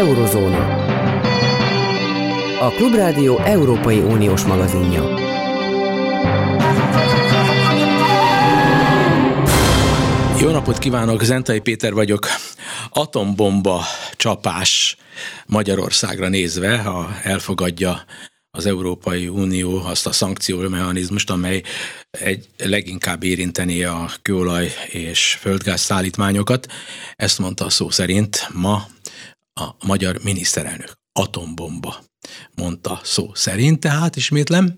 Eurozóna. A Klubrádió Európai Uniós magazinja. Jó napot kívánok, Zentai Péter vagyok. Atombomba csapás Magyarországra nézve, ha elfogadja az Európai Unió azt a szankciómechanizmust, amely egy leginkább érinteni a kőolaj és földgáz szállítmányokat. Ezt mondta szó szerint ma a magyar miniszterelnök. Atombomba, mondta szó szerint, tehát ismétlem,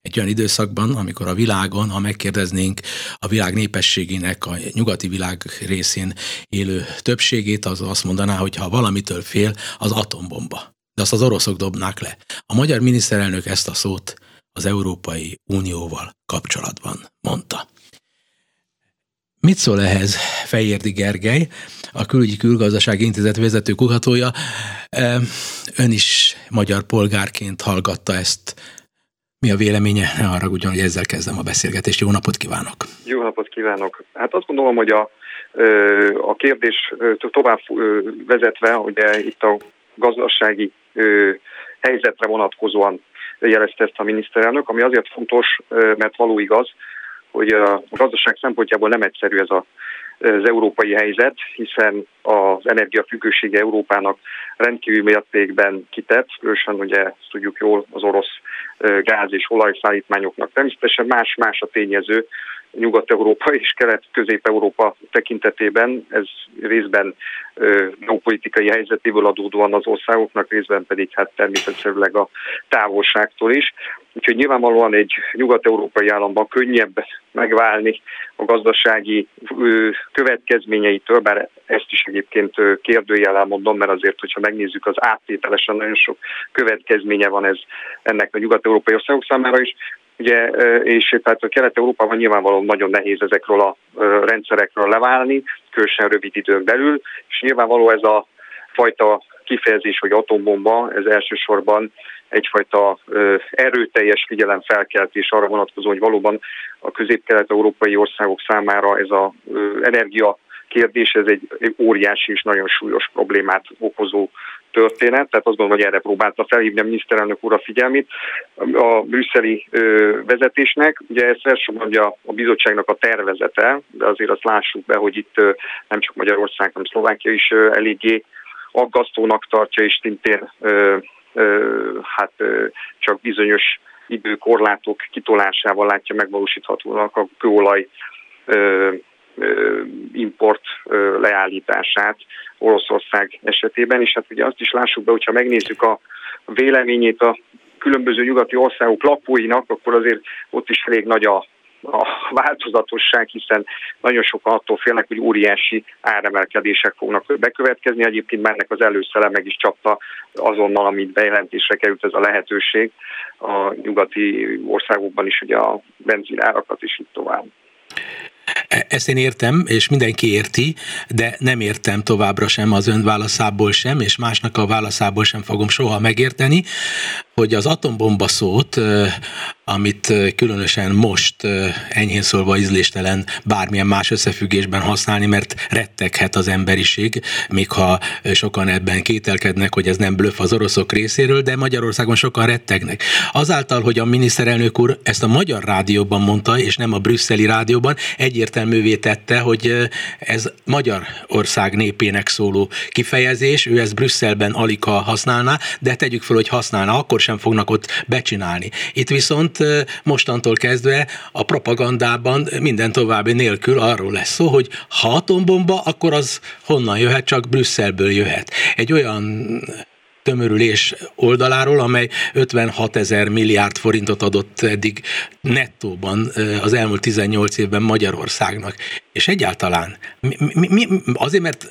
egy olyan időszakban, amikor a világon, ha megkérdeznénk a világ népességének a nyugati világ részén élő többségét, az azt mondaná, hogy ha valamitől fél, az atombomba. De azt az oroszok dobnák le. A magyar miniszterelnök ezt a szót az Európai Unióval kapcsolatban mondta. Mit szól ehhez Fejérdi Gergely, a Külügyi Külgazdasági Intézet vezető kutatója? Ön is magyar polgárként hallgatta ezt. Mi a véleménye? Ne arra ugyan, hogy ezzel kezdem a beszélgetést. Jó napot kívánok! Jó napot kívánok! Hát azt gondolom, hogy a, a kérdés tovább vezetve, hogy itt a gazdasági helyzetre vonatkozóan jelezte ezt a miniszterelnök, ami azért fontos, mert való igaz, hogy a gazdaság szempontjából nem egyszerű ez a, az európai helyzet, hiszen az energiafüggősége Európának rendkívül mértékben kitett, különösen ugye ezt tudjuk jól az orosz gáz és olajszállítmányoknak. Természetesen más-más a tényező, Nyugat-Európa és Kelet-Közép-Európa tekintetében. Ez részben geopolitikai helyzetéből adódóan az országoknak, részben pedig hát természetszerűleg a távolságtól is. Úgyhogy nyilvánvalóan egy nyugat-európai államban könnyebb megválni a gazdasági következményeitől, bár ezt is egyébként kérdőjel mondom, mert azért, hogyha megnézzük az áttételesen nagyon sok következménye van ez ennek a nyugat-európai országok számára is, Ugye, és tehát a Kelet-Európában nyilvánvalóan nagyon nehéz ezekről a rendszerekről leválni, különösen rövid időn belül, és nyilvánvaló ez a fajta kifejezés, hogy atombomba, ez elsősorban egyfajta erőteljes figyelemfelkeltés arra vonatkozó, hogy valóban a közép-kelet-európai országok számára ez az energia kérdés, ez egy, óriási és nagyon súlyos problémát okozó történet, tehát azt gondolom, hogy erre próbálta felhívni a miniszterelnök úr a figyelmét a brüsszeli vezetésnek. Ugye ez elsősorban a, a bizottságnak a tervezete, de azért azt lássuk be, hogy itt nem csak Magyarország, hanem Szlovákia is eléggé aggasztónak tartja, és szintén hát csak bizonyos időkorlátok kitolásával látja megvalósíthatónak a kőolaj import leállítását Oroszország esetében, és hát ugye azt is lássuk be, hogyha megnézzük a véleményét a különböző nyugati országok lakóinak, akkor azért ott is elég nagy a a változatosság, hiszen nagyon sokan attól félnek, hogy óriási áremelkedések fognak bekövetkezni. Egyébként már ennek az előszele meg is csapta azonnal, amit bejelentésre került ez a lehetőség a nyugati országokban is, ugye a benzinárakat is itt tovább. E, ezt én értem, és mindenki érti, de nem értem továbbra sem az ön válaszából sem, és másnak a válaszából sem fogom soha megérteni, hogy az atombomba szót, amit különösen most enyhén szólva ízléstelen bármilyen más összefüggésben használni, mert retteghet az emberiség, még ha sokan ebben kételkednek, hogy ez nem blöff az oroszok részéről, de Magyarországon sokan rettegnek. Azáltal, hogy a miniszterelnök úr ezt a magyar rádióban mondta, és nem a brüsszeli rádióban, egyértelművé tette, hogy ez Magyarország népének szóló kifejezés, ő ezt Brüsszelben alika használná, de tegyük fel, hogy használna, akkor sem fognak ott becsinálni. Itt viszont mostantól kezdve a propagandában minden további nélkül arról lesz szó, hogy ha atombomba, akkor az honnan jöhet, csak Brüsszelből jöhet. Egy olyan tömörülés oldaláról, amely 56 ezer milliárd forintot adott eddig nettóban az elmúlt 18 évben Magyarországnak. És egyáltalán mi, mi, mi, azért, mert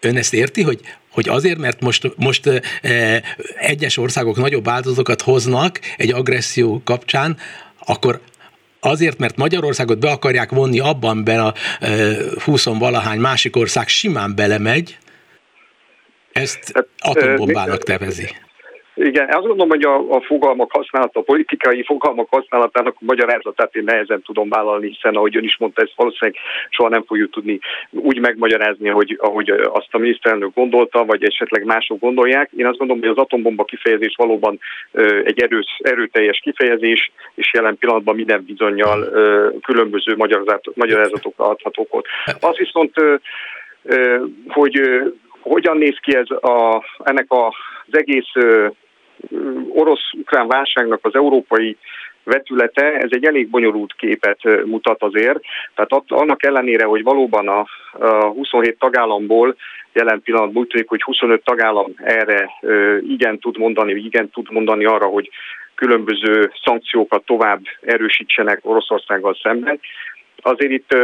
ön ezt érti, hogy hogy azért, mert most, most egyes országok nagyobb áldozatokat hoznak egy agresszió kapcsán, akkor azért, mert Magyarországot be akarják vonni abban, be a e, 20 valahány másik ország simán belemegy, ezt hát, atombombának tevezi. Igen, azt gondolom, hogy a, a fogalmak használata, a politikai fogalmak használatának a magyarázatát én nehezen tudom vállalni, hiszen ahogy ön is mondta, ezt valószínűleg soha nem fogjuk tudni úgy megmagyarázni, hogy ahogy azt a miniszterelnök gondolta, vagy esetleg mások gondolják. Én azt gondolom, hogy az atombomba kifejezés valóban egy erős, erőteljes kifejezés, és jelen pillanatban minden bizonyal különböző magyarázatok adhatók ott. Az viszont, hogy hogyan néz ki ez a, ennek az egész orosz-ukrán válságnak az európai vetülete, ez egy elég bonyolult képet mutat azért. Tehát annak ellenére, hogy valóban a, 27 tagállamból jelen pillanatban úgy tűnik, hogy 25 tagállam erre igen tud mondani, igen tud mondani arra, hogy különböző szankciókat tovább erősítsenek Oroszországgal szemben. Azért itt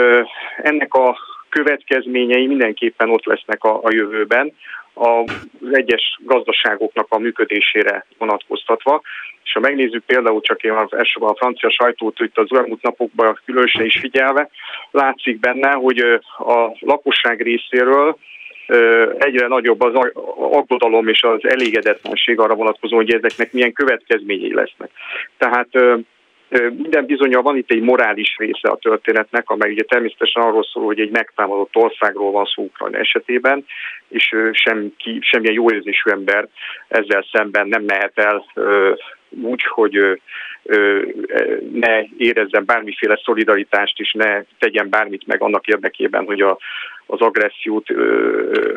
ennek a következményei mindenképpen ott lesznek a, a jövőben az egyes gazdaságoknak a működésére vonatkoztatva. És ha megnézzük például csak én az elsőben a francia sajtót itt az elmúlt napokban különösen is figyelve, látszik benne, hogy a lakosság részéről egyre nagyobb az aggodalom és az elégedetlenség arra vonatkozó, hogy ezeknek milyen következményei lesznek. Tehát minden bizonyal van itt egy morális része a történetnek, amely ugye természetesen arról szól, hogy egy megtámadott országról van szó Ukrajna esetében, és semki, semmilyen jó érzésű ember ezzel szemben nem mehet el úgy, hogy ne érezzen bármiféle szolidaritást, és ne tegyen bármit meg annak érdekében, hogy a, az agressziót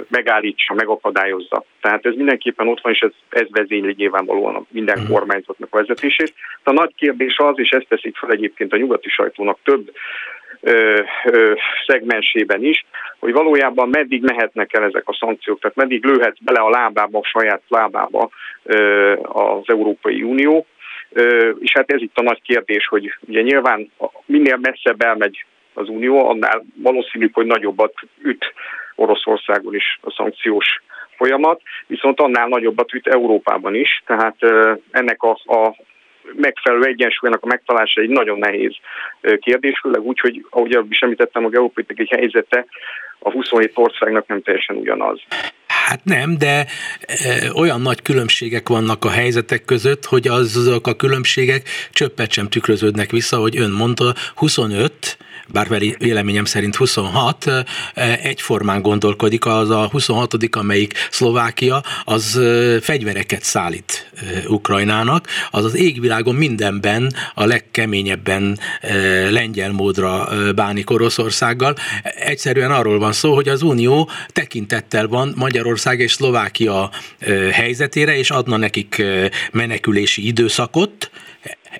megállítsa, megakadályozza. Tehát ez mindenképpen ott van, és ez, ez vezényli nyilvánvalóan minden mhm. kormányzatnak a vezetését. A nagy kérdés az, és ezt teszik fel egyébként a nyugati sajtónak több ö, ö, szegmensében is, hogy valójában meddig mehetnek el ezek a szankciók, tehát meddig lőhet bele a lábába, a saját lábába ö, az Európai Unió. Ö, és hát ez itt a nagy kérdés, hogy ugye nyilván minél messzebb elmegy az Unió, annál valószínű, hogy nagyobbat üt Oroszországon is a szankciós folyamat, viszont annál nagyobbat üt Európában is, tehát ennek a, a megfelelő egyensúlynak a megtalálása egy nagyon nehéz kérdés, főleg úgy, hogy ahogy is említettem, a geopolitikai helyzete a 27 országnak nem teljesen ugyanaz. Hát nem, de olyan nagy különbségek vannak a helyzetek között, hogy azok a különbségek csöppet sem tükröződnek vissza, hogy ön mondta, 25 bár véleményem szerint 26, egyformán gondolkodik, az a 26 amelyik Szlovákia, az fegyvereket szállít Ukrajnának, az az égvilágon mindenben a legkeményebben lengyel módra bánik Oroszországgal. Egyszerűen arról van szó, hogy az Unió tekintettel van Magyarország és Szlovákia helyzetére, és adna nekik menekülési időszakot,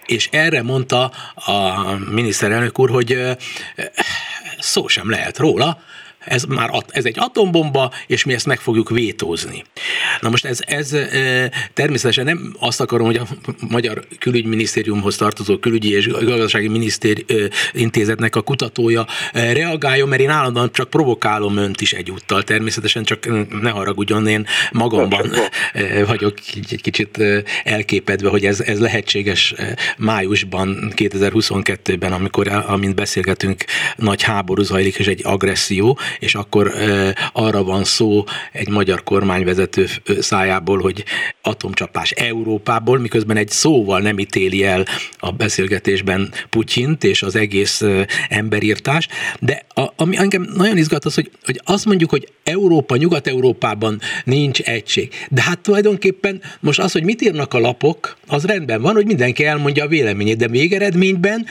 és erre mondta a miniszterelnök úr, hogy szó sem lehet róla, ez már ez egy atombomba, és mi ezt meg fogjuk vétózni. Na most ez, ez természetesen nem azt akarom, hogy a Magyar Külügyminisztériumhoz tartozó külügyi és gazdasági minisztér intézetnek a kutatója reagáljon, mert én állandóan csak provokálom önt is egyúttal. Természetesen csak ne haragudjon, én magamban vagyok egy kicsit elképedve, hogy ez, ez lehetséges májusban, 2022-ben, amikor, amint beszélgetünk, nagy háború zajlik, és egy agresszió, és akkor arra van szó egy magyar kormányvezető szájából, hogy atomcsapás Európából, miközben egy szóval nem ítéli el a beszélgetésben Putyint és az egész emberírtás, de a, ami engem nagyon izgat az, hogy, hogy azt mondjuk, hogy Európa, Nyugat-Európában nincs egység. De hát tulajdonképpen most az, hogy mit írnak a lapok, az rendben van, hogy mindenki elmondja a véleményét, de végeredményben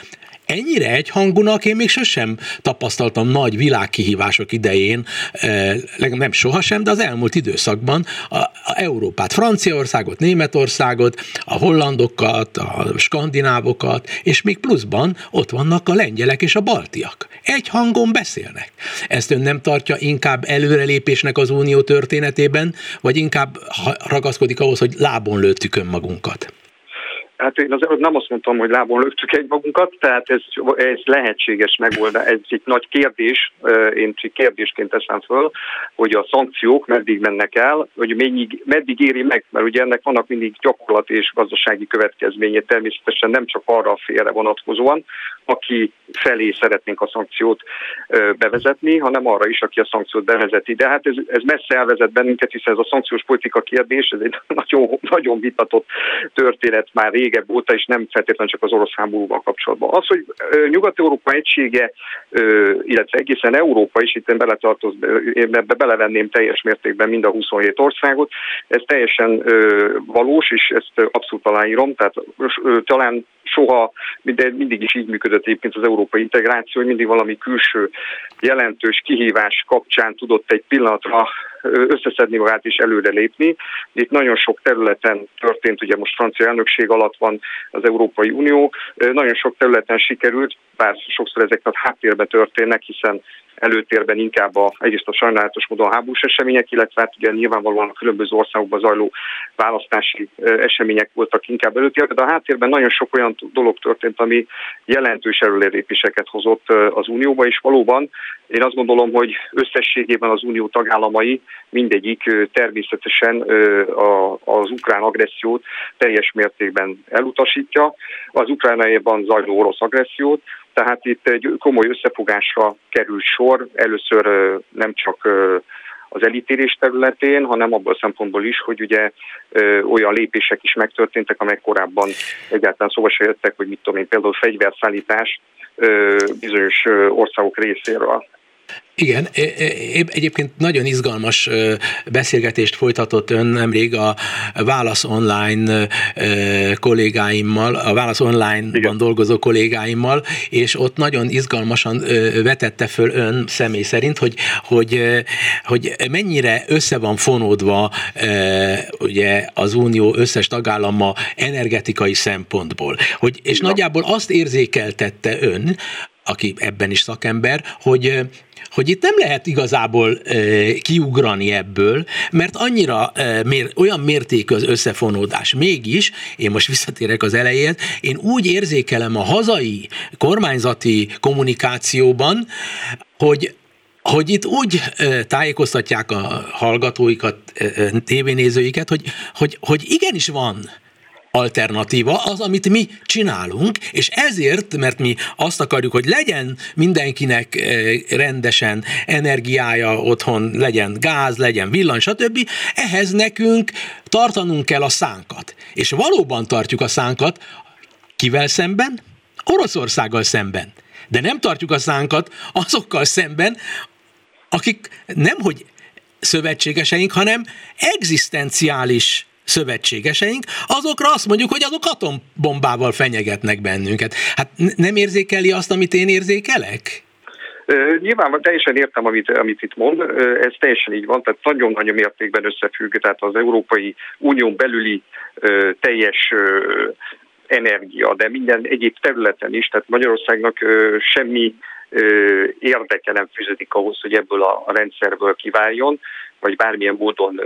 ennyire egyhangúnak én még sosem tapasztaltam nagy világkihívások idején, eh, nem sohasem, de az elmúlt időszakban a, a Európát, Franciaországot, Németországot, a hollandokat, a skandinávokat, és még pluszban ott vannak a lengyelek és a baltiak. Egy hangon beszélnek. Ezt ön nem tartja inkább előrelépésnek az unió történetében, vagy inkább ragaszkodik ahhoz, hogy lábon lőttük önmagunkat? Hát én az nem azt mondtam, hogy lábon lögtük egy magunkat, tehát ez, ez lehetséges megoldás. Ez egy nagy kérdés, én csak kérdésként teszem föl, hogy a szankciók meddig mennek el, hogy meddig, meddig éri meg, mert ugye ennek vannak mindig gyakorlati és gazdasági következménye természetesen nem csak arra a félre vonatkozóan, aki felé szeretnénk a szankciót bevezetni, hanem arra is, aki a szankciót bevezeti. De hát ez, ez messze elvezet bennünket, hiszen ez a szankciós politika kérdés, ez egy nagyon, nagyon vitatott történet már régebb óta, és nem feltétlenül csak az orosz háborúval kapcsolatban. Az, hogy Nyugat-Európa egysége, illetve egészen Európa is, itt beletartoz, én ebbe belevenném teljes mértékben mind a 27 országot, ez teljesen valós, és ezt abszolút aláírom, tehát talán soha, de mindig is így működött egyébként az európai integráció, hogy mindig valami külső jelentős kihívás kapcsán tudott egy pillanatra összeszedni magát és előre lépni. Itt nagyon sok területen történt, ugye most francia elnökség alatt van az Európai Unió, nagyon sok területen sikerült, bár sokszor ezek a háttérbe történnek, hiszen előtérben inkább a, egyrészt a sajnálatos módon a háborús események, illetve hát ugye nyilvánvalóan a különböző országokban zajló választási események voltak inkább előtérben, de a háttérben nagyon sok olyan dolog történt, ami jelentős előrelépéseket hozott az Unióba, és valóban én azt gondolom, hogy összességében az Unió tagállamai mindegyik természetesen az ukrán agressziót teljes mértékben elutasítja, az ukránaiban zajló orosz agressziót, tehát itt egy komoly összefogásra került sor, először nem csak az elítélés területén, hanem abból a szempontból is, hogy ugye ö, olyan lépések is megtörténtek, amelyek korábban egyáltalán szóba se jöttek, hogy mit tudom én, például fegyverszállítás ö, bizonyos országok részéről. Igen, egyébként nagyon izgalmas beszélgetést folytatott ön nemrég a Válasz Online kollégáimmal, a Válasz Online-ban dolgozó kollégáimmal, és ott nagyon izgalmasan vetette föl ön személy szerint, hogy, hogy, hogy mennyire össze van fonódva ugye az Unió összes tagállama energetikai szempontból. Hogy, és nagyjából azt érzékeltette ön, aki ebben is szakember, hogy hogy itt nem lehet igazából e, kiugrani ebből, mert annyira e, mér, olyan mértékű az összefonódás. Mégis, én most visszatérek az elején, én úgy érzékelem a hazai kormányzati kommunikációban, hogy hogy itt úgy tájékoztatják a hallgatóikat, tévénézőiket, hogy, hogy, hogy igenis van alternatíva az, amit mi csinálunk, és ezért, mert mi azt akarjuk, hogy legyen mindenkinek eh, rendesen energiája otthon, legyen gáz, legyen villany, stb., ehhez nekünk tartanunk kell a szánkat. És valóban tartjuk a szánkat, kivel szemben? Oroszországgal szemben. De nem tartjuk a szánkat azokkal szemben, akik nem hogy szövetségeseink, hanem egzisztenciális szövetségeseink, azokra azt mondjuk, hogy azok atombombával fenyegetnek bennünket. Hát nem érzékeli azt, amit én érzékelek? Nyilván teljesen értem, amit, amit itt mond, ez teljesen így van, tehát nagyon-nagyon mértékben összefügg, tehát az Európai Unión belüli teljes energia, de minden egyéb területen is, tehát Magyarországnak semmi érdeke nem fűződik ahhoz, hogy ebből a rendszerből kiváljon vagy bármilyen módon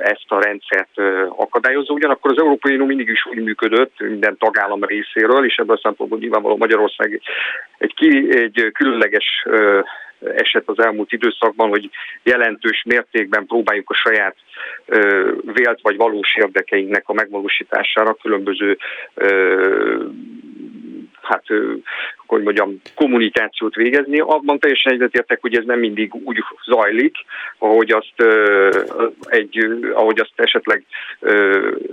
ezt a rendszert akadályozza. Ugyanakkor az Európai Unió mindig is úgy működött minden tagállam részéről, és ebből a szempontból nyilvánvalóan Magyarország egy, ki, egy különleges eset az elmúlt időszakban, hogy jelentős mértékben próbáljuk a saját ö, vélt vagy valós érdekeinknek a megvalósítására különböző ö, hát hogy mondjam, kommunikációt végezni. Abban teljesen egyetértek, hogy ez nem mindig úgy zajlik, ahogy azt, egy, ahogy azt esetleg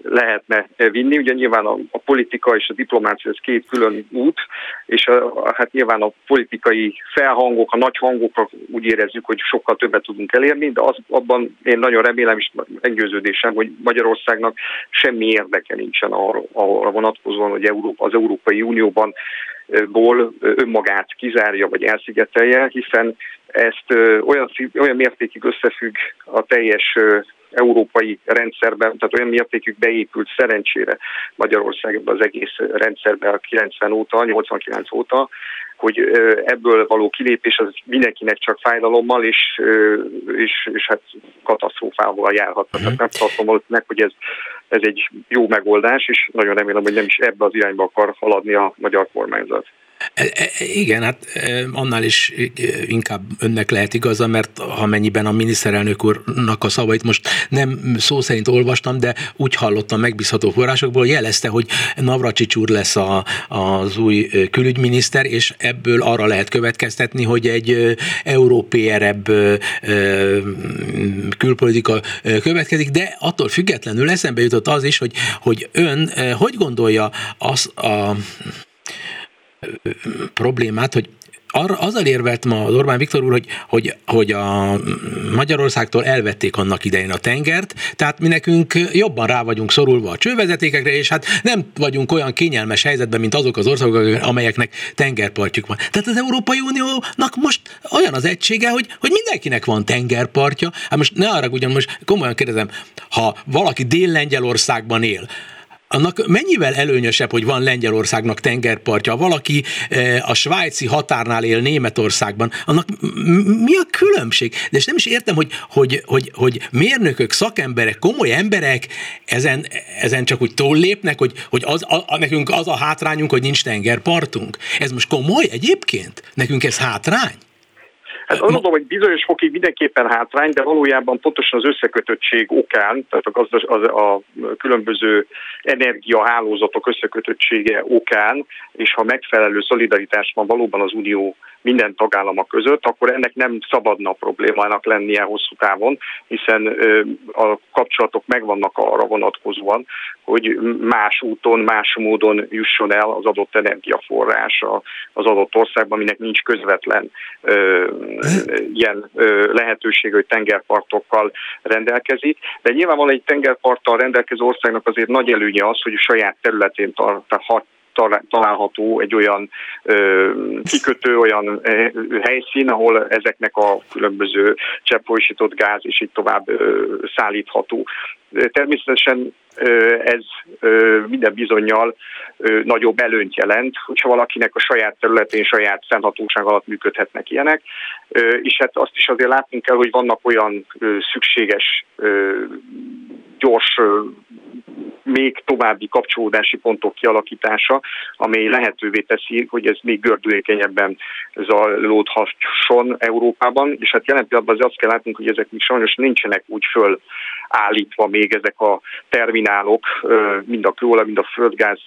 lehetne vinni. Ugye nyilván a, a politika és a diplomácia ez két külön út, és a, hát nyilván a politikai felhangok, a nagy hangokra úgy érezzük, hogy sokkal többet tudunk elérni, de az, abban én nagyon remélem és meggyőződésem, hogy Magyarországnak semmi érdeke nincsen arra, arra vonatkozóan, hogy Európa, az Európai Unióban ból önmagát kizárja vagy elszigetelje, hiszen ezt olyan, olyan mértékig összefügg a teljes európai rendszerben, tehát olyan mértékig beépült szerencsére Magyarországban az egész rendszerben a 90 óta, 89 óta, hogy ebből való kilépés az mindenkinek csak fájdalommal és, és, és hát katasztrófával járhat. Uh-huh. Tehát nem tartom meg, hogy ez, ez egy jó megoldás, és nagyon remélem, hogy nem is ebbe az irányba akar haladni a magyar kormányzat. E, e, igen, hát e, annál is inkább önnek lehet igaza, mert ha mennyiben a miniszterelnök úrnak a szavait most nem szó szerint olvastam, de úgy hallottam megbízható forrásokból, jelezte, hogy Navracsics úr lesz a, az új külügyminiszter, és ebből arra lehet következtetni, hogy egy európérebb külpolitika következik, de attól függetlenül eszembe jutott az is, hogy, hogy ön hogy gondolja az a problémát, hogy arra, azzal érvelt ma az Orbán Viktor úr, hogy, hogy, hogy a Magyarországtól elvették annak idején a tengert, tehát mi nekünk jobban rá vagyunk szorulva a csővezetékekre, és hát nem vagyunk olyan kényelmes helyzetben, mint azok az országok, amelyeknek tengerpartjuk van. Tehát az Európai Uniónak most olyan az egysége, hogy, hogy mindenkinek van tengerpartja. Hát most ne arra, ugyan most komolyan kérdezem, ha valaki Dél-Lengyelországban él, annak mennyivel előnyösebb, hogy van Lengyelországnak tengerpartja, valaki eh, a svájci határnál él Németországban, annak mi a különbség? De és nem is értem, hogy, hogy, hogy, hogy mérnökök, szakemberek, komoly emberek ezen, ezen csak úgy túllépnek, hogy, hogy az, a, a, nekünk az a hátrányunk, hogy nincs tengerpartunk. Ez most komoly egyébként? Nekünk ez hátrány? Hát azt mondom, hogy bizonyos fokig mindenképpen hátrány, de valójában pontosan az összekötöttség okán, tehát a, gazdas, az, a különböző energiahálózatok összekötöttsége okán, és ha megfelelő szolidaritás van valóban az Unió minden tagállama között, akkor ennek nem szabadna problémának lennie hosszú távon, hiszen a kapcsolatok megvannak arra vonatkozóan, hogy más úton, más módon jusson el az adott energiaforrás az adott országban, aminek nincs közvetlen ilyen lehetőség, hogy tengerpartokkal rendelkezik. De nyilvánvalóan egy tengerparttal rendelkező országnak azért nagy előnye az, hogy a saját területén tart, található egy olyan ö, kikötő, olyan helyszín, ahol ezeknek a különböző cseppfolyósított gáz és így tovább ö, szállítható. Természetesen ez minden bizonyal nagyobb előnyt jelent, hogyha valakinek a saját területén, saját szenthatóság alatt működhetnek ilyenek, és hát azt is azért látnunk kell, hogy vannak olyan szükséges gyors még további kapcsolódási pontok kialakítása, amely lehetővé teszi, hogy ez még gördülékenyebben zajlódhasson Európában, és hát jelen pillanatban az azt kell látnunk, hogy ezek még sajnos nincsenek úgy fölállítva még ezek a terminálok, mind a kőolaj, mind a földgáz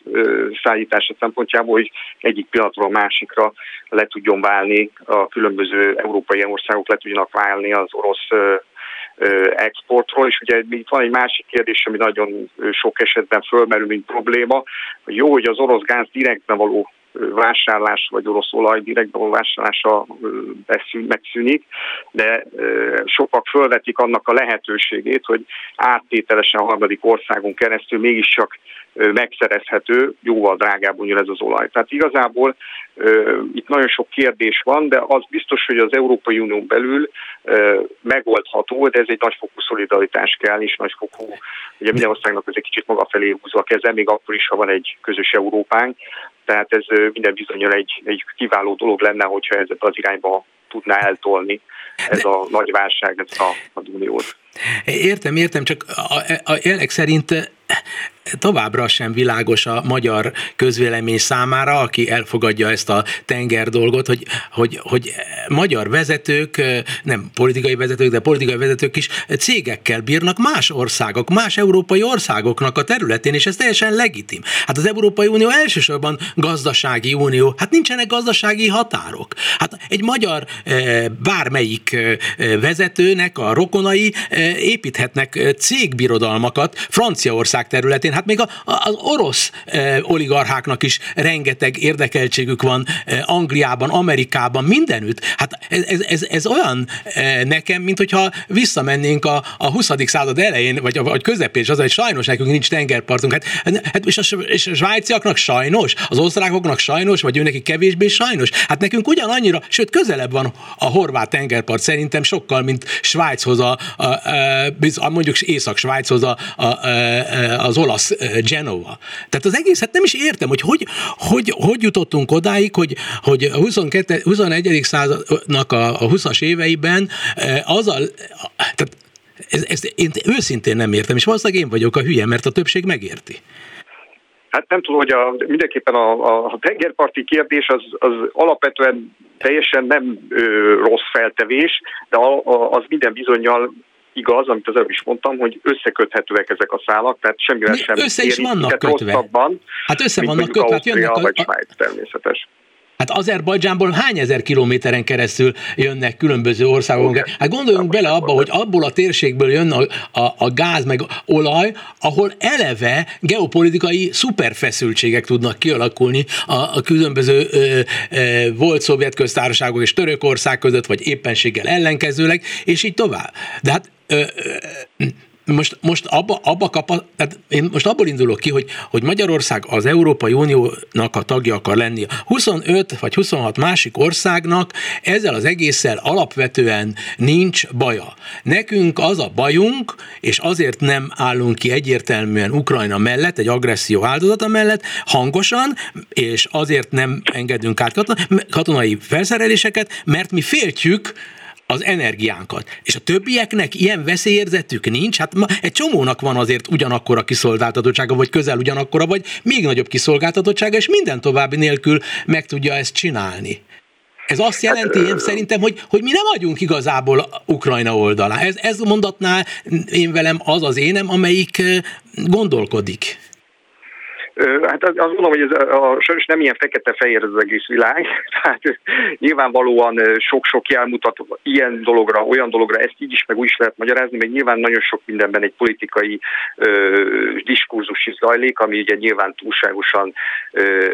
szállítása szempontjából, hogy egyik pillanatról a másikra le tudjon válni, a különböző európai országok le tudjanak válni az orosz exportról, és ugye itt van egy másik kérdés, ami nagyon sok esetben fölmerül, mint probléma, jó, hogy az orosz gáz direktben való vásárlás, vagy orosz olaj való vásárlása megszűnik, de sokak fölvetik annak a lehetőségét, hogy áttételesen a harmadik országon keresztül mégiscsak megszerezhető, jóval drágább mondjuk ez az olaj. Tehát igazából itt nagyon sok kérdés van, de az biztos, hogy az Európai Unión belül megoldható, de ez egy nagyfokú szolidaritás kell, és nagyfokú, ugye minden országnak ez egy kicsit maga felé húzva a keze, még akkor is, ha van egy közös Európánk, tehát ez minden bizonyal egy, egy kiváló dolog lenne, hogyha ez az irányba tudná eltolni ez a nagy válság, ez a, a uniót. Értem, értem, csak a, a jelek szerint továbbra sem világos a magyar közvélemény számára, aki elfogadja ezt a tenger dolgot, hogy, hogy, hogy magyar vezetők, nem politikai vezetők, de politikai vezetők is cégekkel bírnak más országok, más európai országoknak a területén, és ez teljesen legitim. Hát az Európai Unió elsősorban gazdasági unió, hát nincsenek gazdasági határok. Hát egy magyar bármelyik vezetőnek a rokonai építhetnek cégbirodalmakat Franciaország területén, hát még a, az orosz oligarcháknak is rengeteg érdekeltségük van Angliában, Amerikában, mindenütt. Hát ez, ez, ez, olyan nekem, mint hogyha visszamennénk a, a 20. század elején, vagy, a, vagy közepén, és az, hogy sajnos nekünk nincs tengerpartunk. Hát, hát és, a, és a svájciaknak sajnos, az osztrákoknak sajnos, vagy ő neki kevésbé sajnos. Hát nekünk ugyanannyira, sőt közelebb van a horvát tengerpart szerintem sokkal, mint Svájchoz, a, a, a, a mondjuk Észak-Svájchoz a, a, a, az olasz Genova. Tehát az egészet nem is értem, hogy hogy, hogy, hogy jutottunk odáig, hogy, hogy a 22, 21. századnak a, a 20-as éveiben az a, tehát ezt, ezt én őszintén nem értem, és valószínűleg én vagyok a hülye, mert a többség megérti. Hát nem tudom, hogy a, mindenképpen a, a tengerparti kérdés az, az alapvetően teljesen nem ö, rossz feltevés, de a, a, az minden bizonyal igaz, amit az előbb is mondtam, hogy összeköthetőek ezek a szálak, tehát semmivel sem össze is vannak kötve. rosszabban, hát össze vannak kötve, hát jönnek a, vagy Svájc természetes. Hát Azerbajdzsánból hány ezer kilométeren keresztül jönnek különböző országok? Hát gondoljunk bele abba, hogy abból a térségből jön a, a, a gáz meg olaj, ahol eleve geopolitikai szuperfeszültségek tudnak kialakulni a, a különböző ö, ö, volt szovjet köztársaságok és Törökország között, vagy éppenséggel ellenkezőleg, és így tovább. De hát most, most abba, abba kap, tehát én most abból indulok ki, hogy, hogy Magyarország az Európai Uniónak a tagja akar lenni. 25 vagy 26 másik országnak ezzel az egésszel alapvetően nincs baja. Nekünk az a bajunk, és azért nem állunk ki egyértelműen Ukrajna mellett, egy agresszió áldozata mellett, hangosan, és azért nem engedünk át katonai felszereléseket, mert mi féltjük, az energiánkat. És a többieknek ilyen veszélyérzetük nincs? Hát ma egy csomónak van azért ugyanakkora kiszolgáltatottsága, vagy közel ugyanakkora, vagy még nagyobb kiszolgáltatottsága, és minden további nélkül meg tudja ezt csinálni. Ez azt jelenti, én szerintem, hogy, hogy mi nem vagyunk igazából Ukrajna oldalán. Ez, ez mondatnál én velem az az énem, amelyik gondolkodik. Hát azt gondolom, hogy ez a, a sajnos nem ilyen fekete-fehér az egész világ, tehát nyilvánvalóan sok-sok jel mutat ilyen dologra, olyan dologra, ezt így is meg úgy is lehet magyarázni, meg nyilván nagyon sok mindenben egy politikai ö, diskurzus is zajlik, ami ugye nyilván túlságosan ö,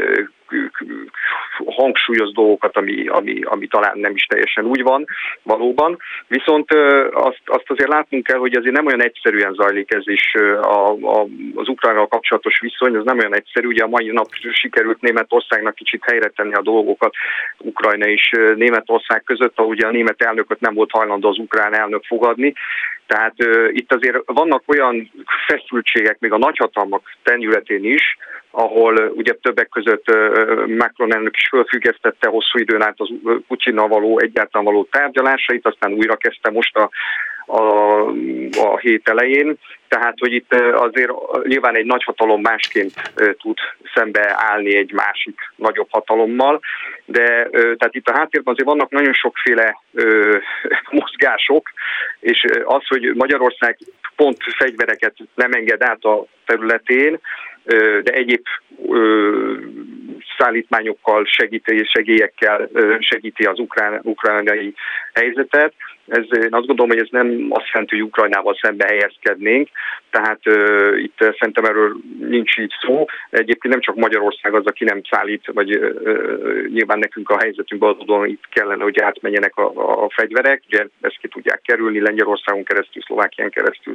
hangsúlyoz dolgokat, ami, ami, ami talán nem is teljesen úgy van valóban. Viszont azt, azt azért látnunk kell, hogy azért nem olyan egyszerűen zajlik ez is a, a, az Ukrajnával kapcsolatos viszony, ez nem olyan egyszerű. Ugye a mai nap sikerült Németországnak kicsit helyre tenni a dolgokat Ukrajna és Németország között, ahogy a német elnököt nem volt hajlandó az ukrán elnök fogadni. Tehát uh, itt azért vannak olyan feszültségek még a nagyhatalmak tenyületén is, ahol ugye többek között Macron elnök is fölfüggesztette hosszú időn át az Putyinnal való egyáltalán való tárgyalásait, aztán újra kezdte most a a, a hét elején, tehát hogy itt azért nyilván egy nagy hatalom másként tud szembe állni egy másik nagyobb hatalommal, de tehát itt a háttérben azért vannak nagyon sokféle mozgások, és az, hogy Magyarország pont fegyvereket nem enged át a területén, de egyéb szállítmányokkal segíti, segélyekkel segíti az ukrán, ukránai helyzetet. Ez, én azt gondolom, hogy ez nem azt jelenti, hogy Ukrajnával szembe helyezkednénk, tehát uh, itt szerintem erről nincs így szó. Egyébként nem csak Magyarország az, aki nem szállít, vagy uh, nyilván nekünk a helyzetünkben adódóan itt kellene, hogy átmenjenek a, a fegyverek, ugye ezt ki tudják kerülni, Lengyelországon keresztül, Szlovákián keresztül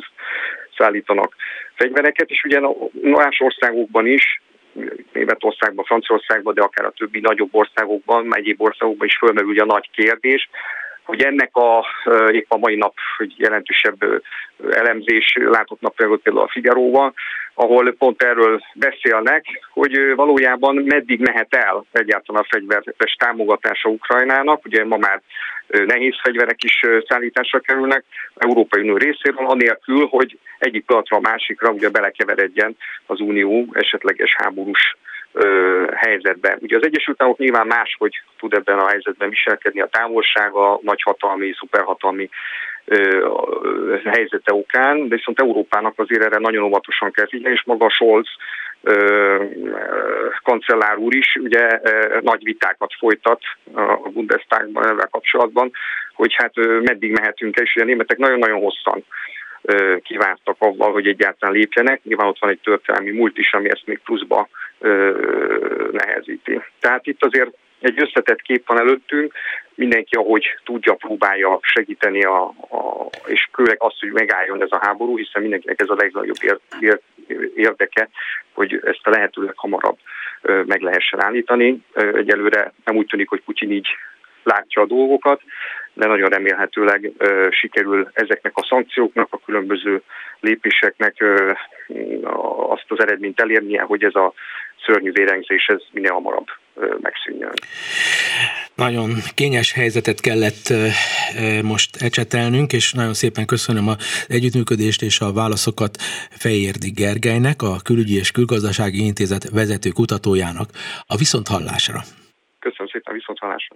szállítanak fegyvereket, és ugye más országokban is Németországban, Franciaországban, de akár a többi nagyobb országokban, egyéb országokban is fölmerül a nagy kérdés, hogy ennek a, épp a mai nap jelentősebb elemzés látott napvilágot például a Figaróval, ahol pont erről beszélnek, hogy valójában meddig mehet el egyáltalán a fegyveres támogatása Ukrajnának. Ugye ma már nehéz fegyverek is szállításra kerülnek Európai Unió részéről, anélkül, hogy egyik pillanatra a másikra ugye belekeveredjen az Unió esetleges háborús helyzetben. Ugye az Egyesült Államok nyilván máshogy tud ebben a helyzetben viselkedni a távolsága, nagyhatalmi, szuperhatalmi helyzete okán, de viszont Európának azért erre nagyon óvatosan kell figyelni, és maga Scholz kancellár úr is ugye nagy vitákat folytat a Bundestagban ezzel kapcsolatban, hogy hát meddig mehetünk el, és ugye a németek nagyon-nagyon hosszan kivártak avval, hogy egyáltalán lépjenek. Nyilván ott van egy történelmi múlt is, ami ezt még pluszba nehezíti. Tehát itt azért egy összetett kép van előttünk, mindenki ahogy tudja, próbálja segíteni, a, a, és főleg azt, hogy megálljon ez a háború, hiszen mindenkinek ez a legnagyobb ér, ér, érdeke, hogy ezt a lehetőleg hamarabb meg lehessen állítani. Egyelőre nem úgy tűnik, hogy Putyin így látja a dolgokat, de nagyon remélhetőleg sikerül ezeknek a szankcióknak, a különböző lépéseknek azt az eredményt elérnie, hogy ez a szörnyű vérengzés ez minél hamarabb megszűnjön. Nagyon kényes helyzetet kellett most ecsetelnünk, és nagyon szépen köszönöm az együttműködést és a válaszokat Fejérdi Gergelynek, a Külügyi és Külgazdasági Intézet vezető kutatójának a viszonthallásra. Köszönöm szépen, viszonthallásra.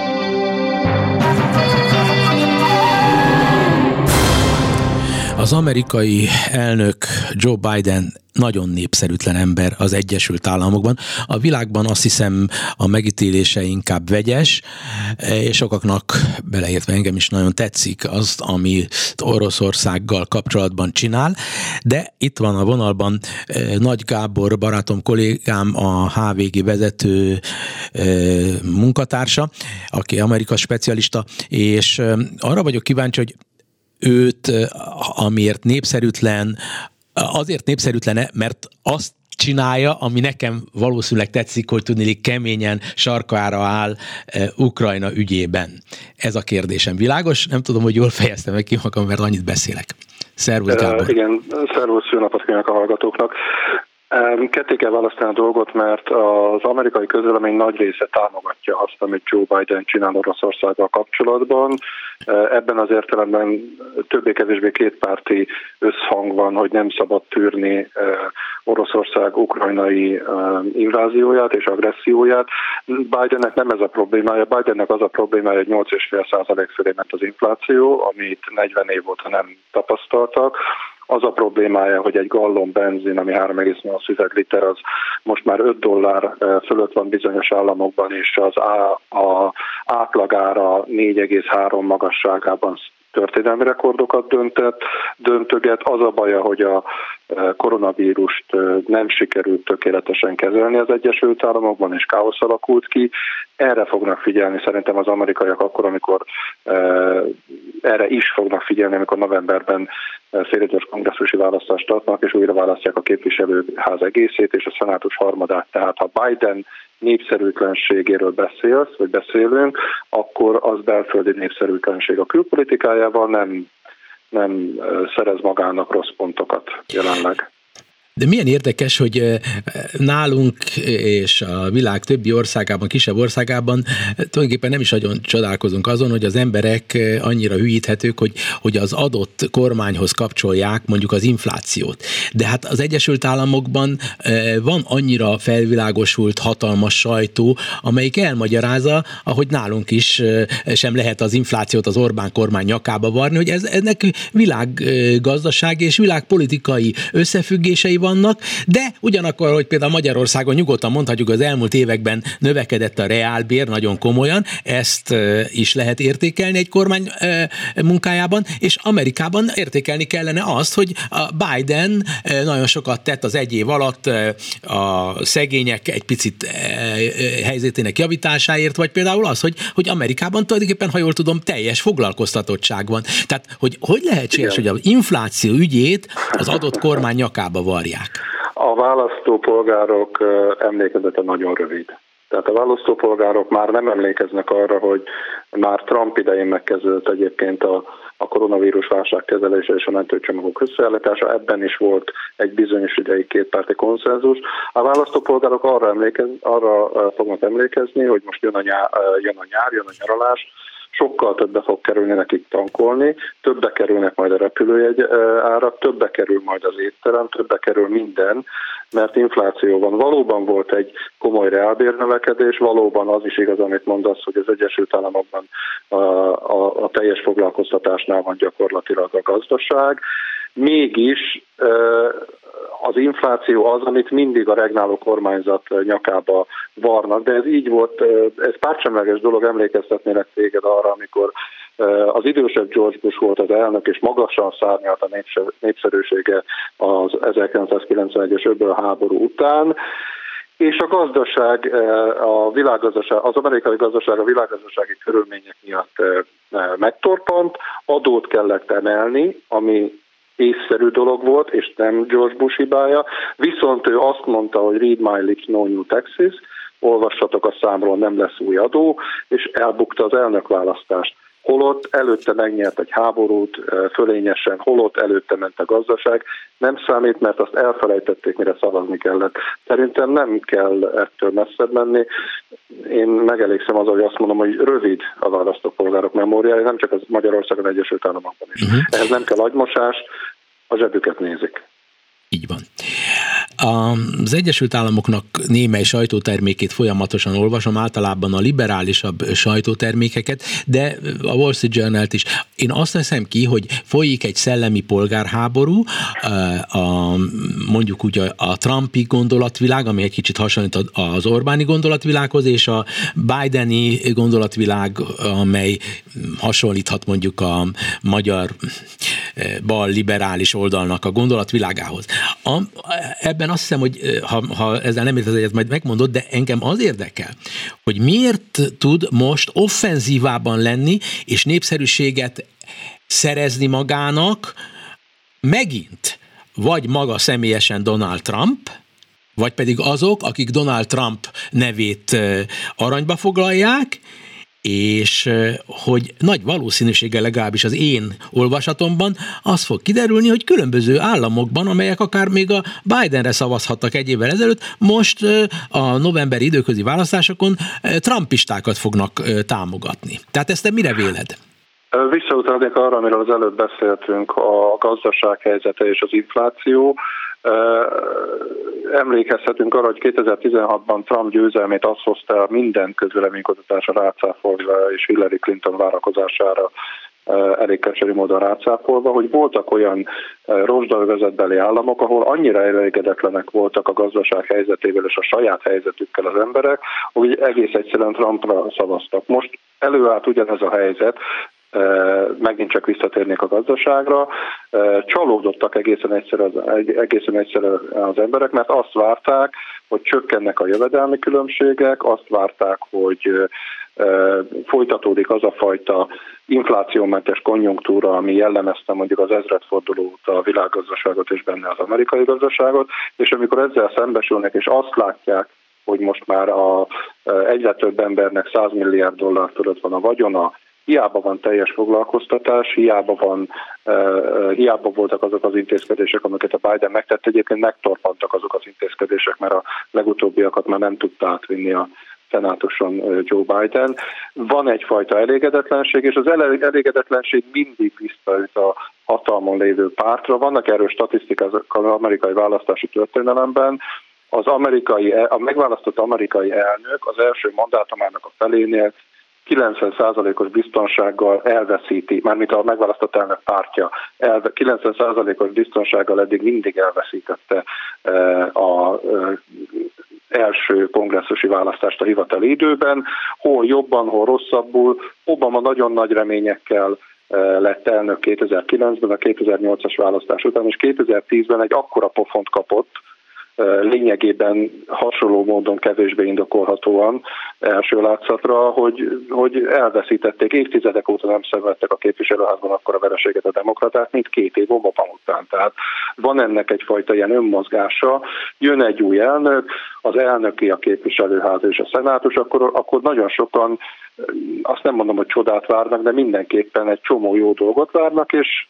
Az amerikai elnök Joe Biden nagyon népszerűtlen ember az Egyesült Államokban. A világban azt hiszem a megítélése inkább vegyes, és sokaknak, beleértve engem is nagyon tetszik az, ami Oroszországgal kapcsolatban csinál, de itt van a vonalban eh, Nagy Gábor, barátom, kollégám, a HVG vezető eh, munkatársa, aki Amerika specialista, és eh, arra vagyok kíváncsi, hogy őt, amiért népszerűtlen, azért népszerűtlen, mert azt csinálja, ami nekem valószínűleg tetszik, hogy tudni keményen sarkára áll Ukrajna ügyében. Ez a kérdésem világos. Nem tudom, hogy jól fejeztem meg ki magam, mert annyit beszélek. Szervusz, Gábor. Uh, igen, szervusz, jó napot kívánok a hallgatóknak. Ketté kell választani a dolgot, mert az amerikai közvélemény nagy része támogatja azt, amit Joe Biden csinál Oroszországgal kapcsolatban. Ebben az értelemben többé-kevésbé kétpárti összhang van, hogy nem szabad tűrni Oroszország ukrajnai invázióját és agresszióját. Bidennek nem ez a problémája. Bidennek az a problémája, hogy 8,5% fölé ment az infláció, amit 40 év óta nem tapasztaltak az a problémája, hogy egy gallon benzin, ami 3,8 liter, az most már 5 dollár fölött van bizonyos államokban, és az á, a átlagára 4,3 magasságában történelmi rekordokat döntött, döntöget. Az a baja, hogy a koronavírust nem sikerült tökéletesen kezelni az Egyesült Államokban, és káosz alakult ki. Erre fognak figyelni szerintem az amerikaiak akkor, amikor erre is fognak figyelni, amikor novemberben félidős kongresszusi választást tartnak, és újra választják a képviselőház egészét és a szenátus harmadát. Tehát ha Biden népszerűtlenségéről beszélsz, vagy beszélünk, akkor az belföldi népszerűtlenség. A külpolitikájával nem, nem szerez magának rossz pontokat jelenleg. De milyen érdekes, hogy nálunk és a világ többi országában, kisebb országában tulajdonképpen nem is nagyon csodálkozunk azon, hogy az emberek annyira hülyíthetők, hogy, hogy az adott kormányhoz kapcsolják mondjuk az inflációt. De hát az Egyesült Államokban van annyira felvilágosult hatalmas sajtó, amelyik elmagyarázza, ahogy nálunk is sem lehet az inflációt az Orbán kormány nyakába varni, hogy ez, ennek világgazdasági és világpolitikai összefüggései vannak, de ugyanakkor, hogy például Magyarországon nyugodtan mondhatjuk, az elmúlt években növekedett a reálbér nagyon komolyan, ezt is lehet értékelni egy kormány munkájában, és Amerikában értékelni kellene azt, hogy a Biden nagyon sokat tett az egy év alatt a szegények egy picit helyzetének javításáért, vagy például az, hogy, hogy Amerikában tulajdonképpen, ha jól tudom, teljes foglalkoztatottság van. Tehát, hogy hogy lehetséges, hogy az infláció ügyét az adott kormány nyakába varja? Várják? A választópolgárok emlékezete nagyon rövid. Tehát a választópolgárok már nem emlékeznek arra, hogy már Trump idején megkezdődött egyébként a, a koronavírus válság kezelése és a mentőcsomagok összeállítása. Ebben is volt egy bizonyos ideig kétpárti konszenzus. A választópolgárok arra, emlékez, arra fognak emlékezni, hogy most jön a, nyár, jön a nyár, jön a nyaralás, sokkal többe fog kerülni nekik tankolni, többe kerülnek majd a repülőjegy árak, többe kerül majd az étterem, többe kerül minden, mert infláció van. Valóban volt egy komoly reálbérnövekedés, valóban az is igaz, amit mondasz, hogy az Egyesült Államokban a, a, a teljes foglalkoztatásnál van gyakorlatilag a gazdaság. Mégis az infláció az, amit mindig a regnáló kormányzat nyakába varnak, de ez így volt, ez pártsemleges dolog, emlékeztetnének téged arra, amikor az idősebb George Bush volt az elnök, és magasan szárnyalt a népszerűsége az 1991-es öböl háború után, és a gazdaság, a világgazdaság, az amerikai gazdaság a világgazdasági körülmények miatt megtorpant, adót kellett emelni, ami észszerű dolog volt, és nem George Bush hibája, viszont ő azt mondta, hogy read my lips, no new taxes, olvassatok a számról, nem lesz új adó, és elbukta az elnökválasztást. Holott előtte megnyert egy háborút fölényesen, holott előtte ment a gazdaság, nem számít, mert azt elfelejtették, mire szavazni kellett. Szerintem nem kell ettől messzebb menni. Én megelégszem az, hogy azt mondom, hogy rövid a választópolgárok memóriája, nem csak az Magyarországon, Egyesült Államokban is. Uh-huh. Ehhez nem kell agymosás, a zsebüket nézik. Így van. Az Egyesült Államoknak némely sajtótermékét folyamatosan olvasom, általában a liberálisabb sajtótermékeket, de a Wall Street Journal-t is. Én azt veszem ki, hogy folyik egy szellemi polgárháború, a, mondjuk úgy a, a Trumpi gondolatvilág, ami egy kicsit hasonlít az Orbáni gondolatvilághoz, és a Bideni gondolatvilág, amely hasonlíthat mondjuk a magyar bal liberális oldalnak a gondolatvilágához. A, ebben azt hiszem, hogy ha, ha ezzel nem érted egyet, majd megmondod, de engem az érdekel, hogy miért tud most offenzívában lenni, és népszerűséget szerezni magának megint, vagy maga személyesen Donald Trump, vagy pedig azok, akik Donald Trump nevét aranyba foglalják, és hogy nagy valószínűséggel legalábbis az én olvasatomban az fog kiderülni, hogy különböző államokban, amelyek akár még a Bidenre szavazhattak egy évvel ezelőtt, most a novemberi időközi választásokon trumpistákat fognak támogatni. Tehát ezt te mire véled? Visszautalnék arra, amiről az előbb beszéltünk, a gazdaság helyzete és az infláció. Emlékezhetünk arra, hogy 2016-ban Trump győzelmét azt hozta el minden közvéleménykutatásra rácáfolva és Hillary Clinton várakozására elég keserű módon rácáfolva, hogy voltak olyan rozsdalvezetbeli államok, ahol annyira elégedetlenek voltak a gazdaság helyzetével és a saját helyzetükkel az emberek, hogy egész egyszerűen Trumpra szavaztak. Most előállt ugyanez a helyzet, megint csak visszatérnék a gazdaságra, csalódottak egészen egyszer az, egészen egyszer az emberek, mert azt várták, hogy csökkennek a jövedelmi különbségek, azt várták, hogy folytatódik az a fajta inflációmentes konjunktúra, ami jellemezte mondjuk az ezredforduló a világgazdaságot és benne az amerikai gazdaságot, és amikor ezzel szembesülnek és azt látják, hogy most már a, egyre több embernek 100 milliárd dollár fölött van a vagyona, hiába van teljes foglalkoztatás, hiába, van, uh, hiába voltak azok az intézkedések, amiket a Biden megtett, egyébként megtorpantak azok az intézkedések, mert a legutóbbiakat már nem tudta átvinni a szenátuson Joe Biden. Van egyfajta elégedetlenség, és az elégedetlenség mindig visszaüt a hatalmon lévő pártra. Vannak erről statisztikák az amerikai választási történelemben, az amerikai, a megválasztott amerikai elnök az első mandátumának a felénél 90%-os biztonsággal elveszíti, mármint a megválasztott elnök pártja, 90%-os biztonsággal eddig mindig elveszítette e, a e, első kongresszusi választást a hivatali időben, hol jobban, hol rosszabbul. Obama nagyon nagy reményekkel e, lett elnök 2009-ben, a 2008-as választás után, és 2010-ben egy akkora pofont kapott, lényegében hasonló módon kevésbé indokolhatóan első látszatra, hogy, hogy elveszítették, évtizedek óta nem szenvedtek a képviselőházban akkor a vereséget a demokraták, mint két év Obama után. Tehát van ennek egyfajta ilyen önmozgása, jön egy új elnök, az elnöki a képviselőház és a szenátus, akkor, akkor nagyon sokan azt nem mondom, hogy csodát várnak, de mindenképpen egy csomó jó dolgot várnak, és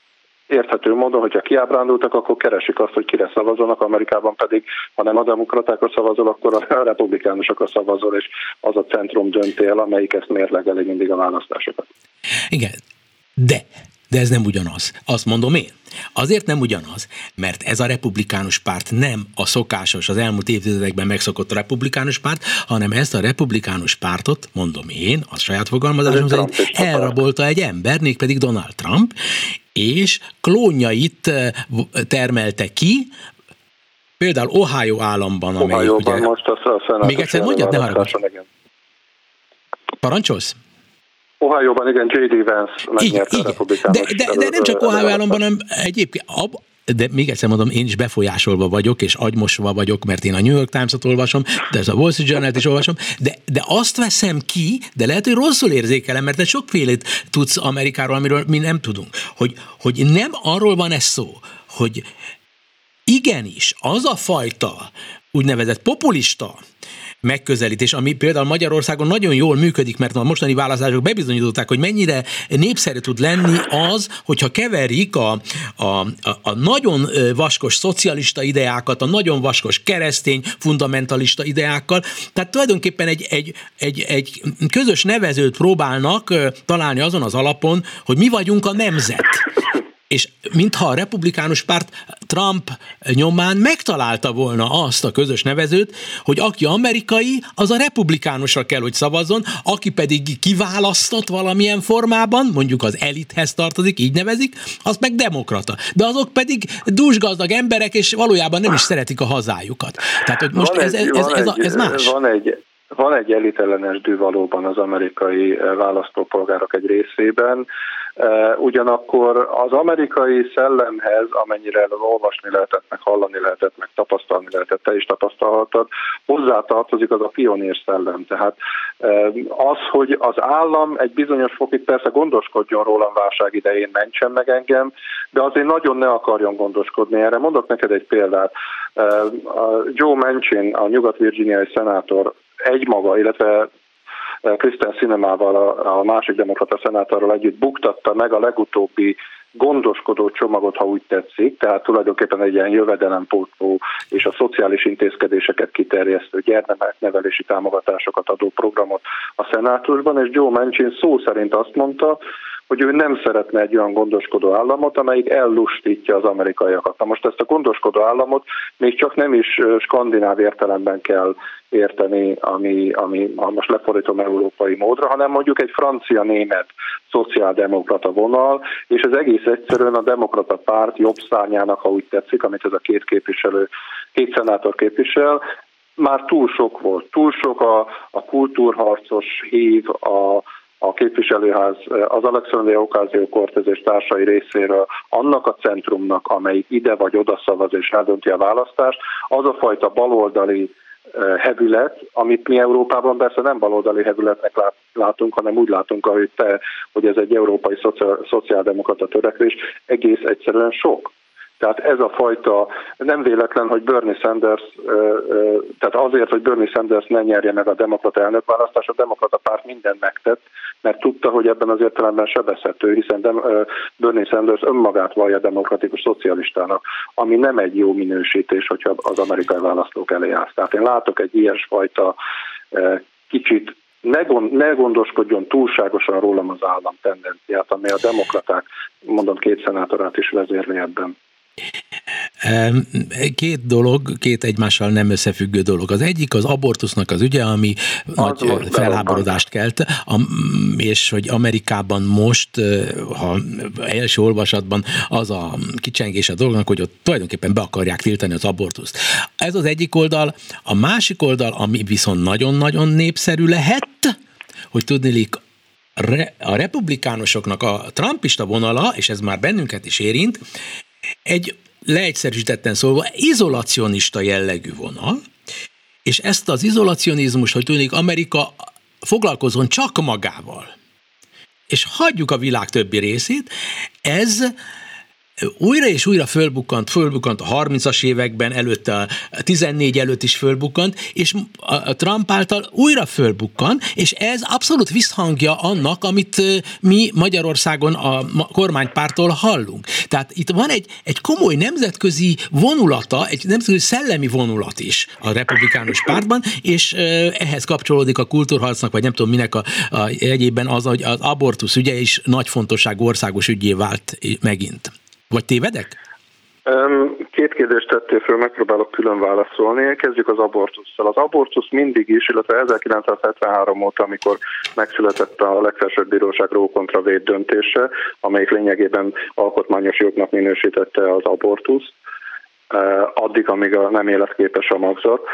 érthető módon, hogyha kiábrándultak, akkor keresik azt, hogy kire szavazzanak, Amerikában pedig, ha nem a demokratákra szavazol, akkor a republikánusokra szavazol, és az a centrum dönti el, amelyik ezt mérlegeli mindig a választásokat. Igen, de de ez nem ugyanaz. Azt mondom én. Azért nem ugyanaz, mert ez a republikánus párt nem a szokásos, az elmúlt évtizedekben megszokott republikánus párt, hanem ezt a republikánus pártot, mondom én, a saját fogalmazásom szerint, elrabolta egy ember, mégpedig Donald Trump, és klónjait eh, termelte ki, például Ohio államban, amely Ohio-ban ugye... most a Még egyszer mondjad, ne haragudj. Parancsolsz? Ohio-ban igen, J.D. Vance megnyerte igen, a republikánus. De, de, de nem csak Ohio államban, hanem egyébként ab, de még egyszer mondom, én is befolyásolva vagyok, és agymosva vagyok, mert én a New York Times-ot olvasom, de ez a Wall Street Journal-t is olvasom, de, de azt veszem ki, de lehet, hogy rosszul érzékelem, mert te sokfélét tudsz Amerikáról, amiről mi nem tudunk, hogy, hogy nem arról van ez szó, hogy igenis, az a fajta úgynevezett populista megközelítés, ami például Magyarországon nagyon jól működik, mert a mostani választások bebizonyították, hogy mennyire népszerű tud lenni az, hogyha keverik a, a, a, a nagyon vaskos szocialista ideákat, a nagyon vaskos keresztény fundamentalista ideákkal. Tehát tulajdonképpen egy, egy, egy, egy közös nevezőt próbálnak találni azon az alapon, hogy mi vagyunk a nemzet és mintha a republikánus párt Trump nyomán megtalálta volna azt a közös nevezőt, hogy aki amerikai, az a republikánusra kell, hogy szavazzon, aki pedig kiválasztott valamilyen formában, mondjuk az elithez tartozik, így nevezik, az meg demokrata. De azok pedig dúsgazdag emberek, és valójában nem is szeretik a hazájukat. Tehát, hogy most ez, ez, ez, ez, ez más. Van egy, van egy elitellenes dű valóban az amerikai választópolgárok egy részében, Ugyanakkor az amerikai szellemhez, amennyire olvasni lehetett, meg hallani lehetett, meg tapasztalni lehetett, te is tapasztalhatod, hozzátartozik az a pionír szellem. Tehát az, hogy az állam egy bizonyos fokig persze gondoskodjon rólam válság idején, mentsen meg engem, de azért nagyon ne akarjon gondoskodni. Erre mondok neked egy példát. Joe Manchin, a nyugat-virginiai szenátor egymaga, illetve Kristen Cinemával, a, a másik demokrata szenátorral együtt buktatta meg a legutóbbi gondoskodó csomagot, ha úgy tetszik, tehát tulajdonképpen egy ilyen jövedelempótló és a szociális intézkedéseket kiterjesztő gyermeknevelési támogatásokat adó programot a szenátusban, és Joe Manchin szó szerint azt mondta, hogy ő nem szeretne egy olyan gondoskodó államot, amelyik ellustítja az amerikaiakat. Na most ezt a gondoskodó államot még csak nem is skandináv értelemben kell érteni, ami, ami most lefordítom európai módra, hanem mondjuk egy francia-német szociáldemokrata vonal, és ez egész egyszerűen a demokrata párt jobb szárnyának, ha úgy tetszik, amit ez a két képviselő, két szenátor képvisel, már túl sok volt. Túl sok a, a kultúrharcos hív, a, a képviselőház az Alexandria Ocasio Cortez és társai részéről annak a centrumnak, amelyik ide vagy oda szavaz és eldönti a választást, az a fajta baloldali hevület, amit mi Európában persze nem baloldali hevületnek látunk, hanem úgy látunk, ahogy te, hogy ez egy európai szociáldemokrata törekvés, egész egyszerűen sok. Tehát ez a fajta, nem véletlen, hogy Bernie Sanders, tehát azért, hogy Bernie Sanders ne nyerje meg a demokrata elnökválasztás, a demokrata párt mindent megtett, mert tudta, hogy ebben az értelemben sebezhető, hiszen Bernie Sanders önmagát vallja demokratikus szocialistának, ami nem egy jó minősítés, hogyha az amerikai választók elé állsz. Tehát én látok egy ilyesfajta kicsit ne, gond, ne gondoskodjon túlságosan rólam az állam tendenciát, ami a demokraták, mondom, két szenátorát is vezérli ebben. Két dolog, két egymással nem összefüggő dolog. Az egyik az abortusznak az ügye, ami az nagy felháborodást kelt, és hogy Amerikában most, ha első olvasatban az a kicsengés a dolognak, hogy ott tulajdonképpen be akarják tiltani az abortuszt. Ez az egyik oldal. A másik oldal, ami viszont nagyon-nagyon népszerű lehet, hogy tudnilik a republikánusoknak a trumpista vonala, és ez már bennünket is érint, egy leegyszerűsítetten szólva izolacionista jellegű vonal, és ezt az izolacionizmust, hogy tudnék, Amerika foglalkozon csak magával, és hagyjuk a világ többi részét, ez újra és újra fölbukkant, fölbukkant a 30-as években, előtte a 14 előtt is fölbukkant, és a Trump által újra fölbukkan, és ez abszolút visszhangja annak, amit mi Magyarországon a kormánypártól hallunk. Tehát itt van egy, egy komoly nemzetközi vonulata, egy nemzetközi szellemi vonulat is a republikánus pártban, és ehhez kapcsolódik a kultúrharcnak, vagy nem tudom minek a, a egyében az, hogy az abortusz ügye is nagy fontosságú országos ügyé vált megint. Vagy tévedek? Két kérdést tettél föl, megpróbálok külön válaszolni. Kezdjük az abortusszal. Az abortusz mindig is, illetve 1973 óta, amikor megszületett a legfelsőbb bíróság kontra véd döntése, amelyik lényegében alkotmányos jognak minősítette az abortuszt, addig, amíg nem életképes a magzat.